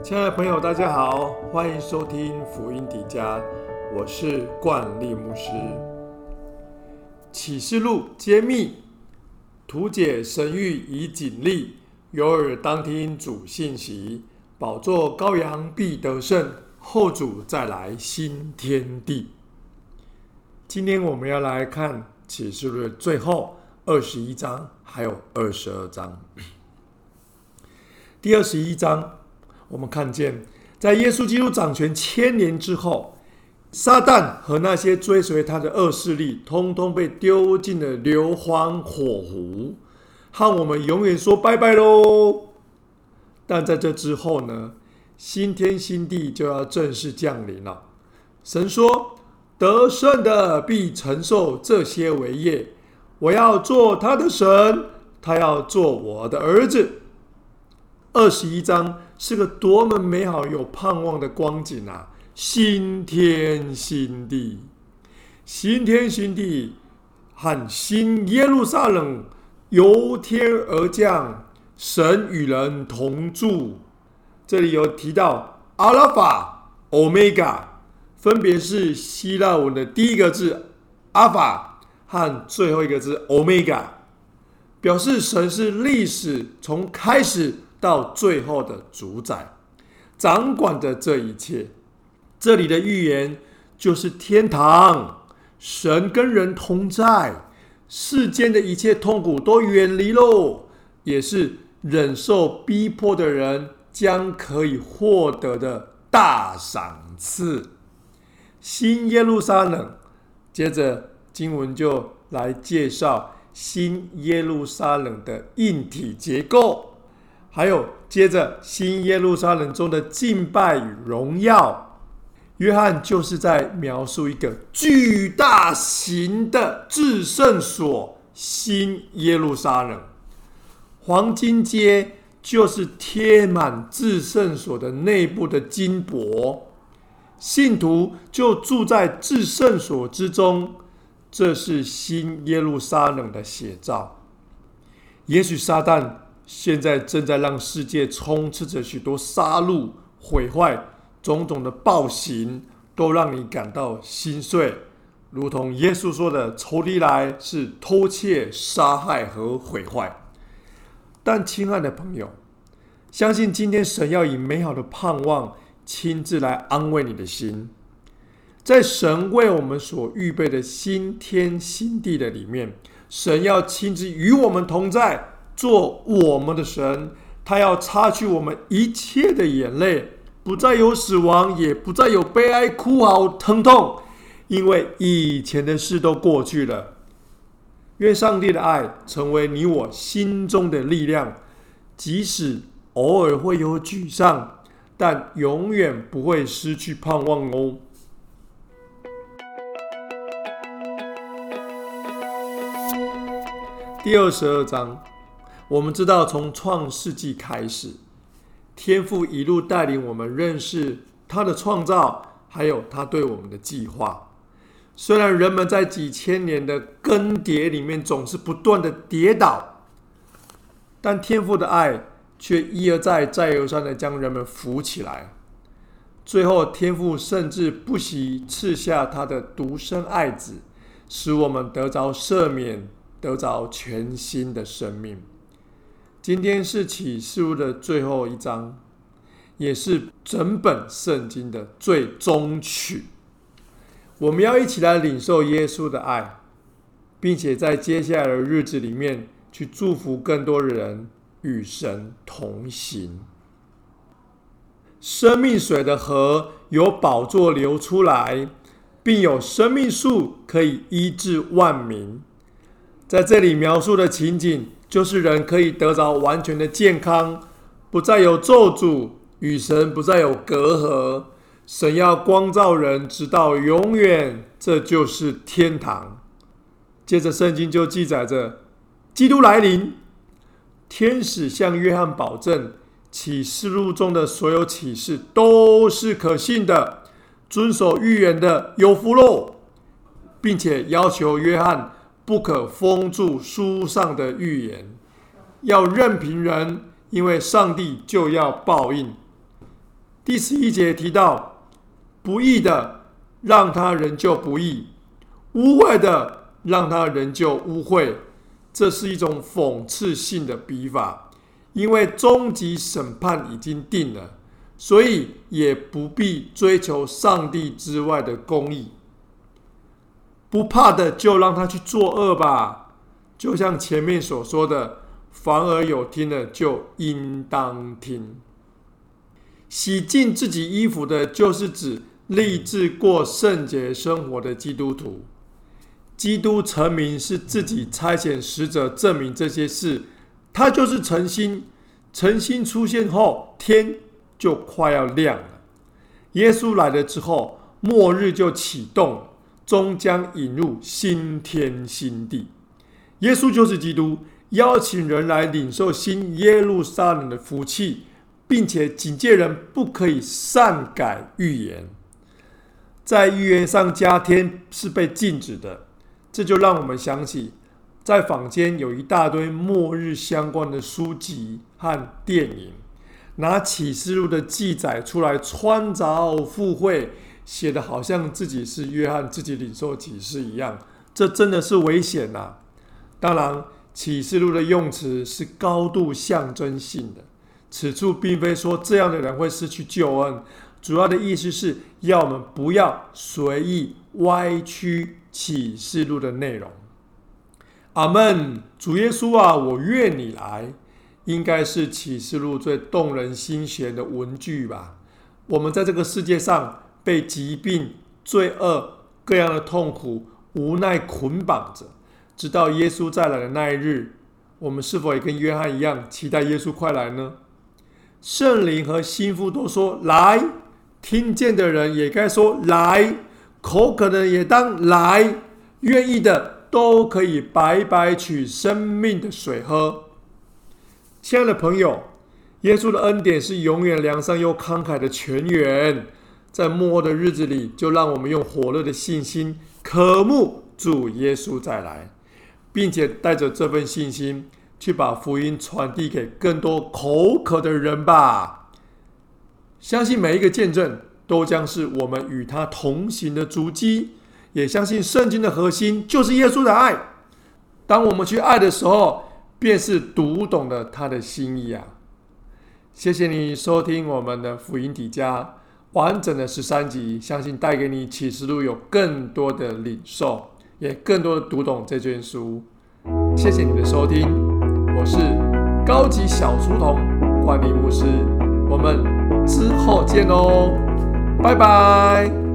亲爱的朋友，大家好，欢迎收听福音迪家，我是冠利牧师。启示录揭秘，图解神谕以警力，有耳当听主信息。宝座羔羊必得胜，后主再来新天地。今天我们要来看启示录的最后二十一章，还有二十二章。第二十一章。我们看见，在耶稣基督掌权千年之后，撒旦和那些追随他的恶势力，通通被丢进了硫磺火湖，和我们永远说拜拜喽。但在这之后呢，新天新地就要正式降临了。神说：“得胜的必承受这些为业，我要做他的神，他要做我的儿子。”二十一章。是个多么美好、有盼望的光景啊！新天新地，新天新地和新耶路撒冷由天而降，神与人同住。这里有提到阿拉法、欧米伽，分别是希腊文的第一个字阿法和最后一个字欧米伽，表示神是历史从开始。到最后的主宰，掌管着这一切。这里的预言就是天堂，神跟人同在，世间的一切痛苦都远离喽，也是忍受逼迫的人将可以获得的大赏赐。新耶路撒冷，接着经文就来介绍新耶路撒冷的硬体结构。还有，接着新耶路撒冷中的敬拜与荣耀，约翰就是在描述一个巨大型的至圣所——新耶路撒冷。黄金街就是贴满至圣所的内部的金箔，信徒就住在至圣所之中，这是新耶路撒冷的写照。也许撒旦。现在正在让世界充斥着许多杀戮、毁坏，种种的暴行，都让你感到心碎。如同耶稣说的：“仇敌来是偷窃、杀害和毁坏。”但，亲爱的朋友，相信今天神要以美好的盼望亲自来安慰你的心，在神为我们所预备的新天新地的里面，神要亲自与我们同在。做我们的神，他要擦去我们一切的眼泪，不再有死亡，也不再有悲哀、哭嚎、疼痛，因为以前的事都过去了。愿上帝的爱成为你我心中的力量，即使偶尔会有沮丧，但永远不会失去盼望哦。第二十二章。我们知道，从创世纪开始，天父一路带领我们认识他的创造，还有他对我们的计划。虽然人们在几千年的更迭里面总是不断的跌倒，但天父的爱却一而再、再而三的将人们扶起来。最后，天父甚至不惜赐下他的独生爱子，使我们得着赦免，得着全新的生命。今天是启示录的最后一章，也是整本圣经的最终曲。我们要一起来领受耶稣的爱，并且在接下来的日子里面去祝福更多的人与神同行。生命水的河有宝座流出来，并有生命树可以医治万民。在这里描述的情景。就是人可以得着完全的健康，不再有咒诅，与神不再有隔阂。神要光照人，直到永远，这就是天堂。接着，圣经就记载着基督来临，天使向约翰保证，启示录中的所有启示都是可信的，遵守预言的有福喽，并且要求约翰。不可封住书上的预言，要任凭人，因为上帝就要报应。第十一节提到，不义的让他仍旧不义，污秽的让他仍旧污秽。这是一种讽刺性的笔法，因为终极审判已经定了，所以也不必追求上帝之外的公义。不怕的就让他去作恶吧，就像前面所说的，凡而有听的就应当听。洗净自己衣服的，就是指立志过圣洁生活的基督徒。基督成名是自己差遣使者证明这些事，他就是诚心。诚心出现后，天就快要亮了。耶稣来了之后，末日就启动。终将引入新天新地。耶稣就是基督，邀请人来领受新耶路撒冷的福气，并且警戒人不可以擅改预言。在预言上加添是被禁止的。这就让我们想起，在坊间有一大堆末日相关的书籍和电影，拿启示录的记载出来穿凿附会。写的好像自己是约翰自己领受启示一样，这真的是危险呐！当然，启示录的用词是高度象征性的，此处并非说这样的人会失去救恩，主要的意思是要我们不要随意歪曲启示录的内容。阿门！主耶稣啊，我愿你来，应该是启示录最动人心弦的文句吧？我们在这个世界上。被疾病、罪恶、各样的痛苦、无奈捆绑着，直到耶稣再来的那一日，我们是否也跟约翰一样期待耶稣快来呢？圣灵和心腹都说来，听见的人也该说来，口渴的也当来，愿意的都可以白白取生命的水喝。亲爱的朋友，耶稣的恩典是永远良善又慷慨的泉源。在末后的日子里，就让我们用火热的信心渴慕主耶稣再来，并且带着这份信心去把福音传递给更多口渴的人吧。相信每一个见证都将是我们与他同行的足迹，也相信圣经的核心就是耶稣的爱。当我们去爱的时候，便是读懂了他的心意啊！谢谢你收听我们的福音底家。完整的十三集，相信带给你启示录有更多的领受，也更多的读懂这卷书。谢谢你的收听，我是高级小书童管理牧师，我们之后见哦，拜拜。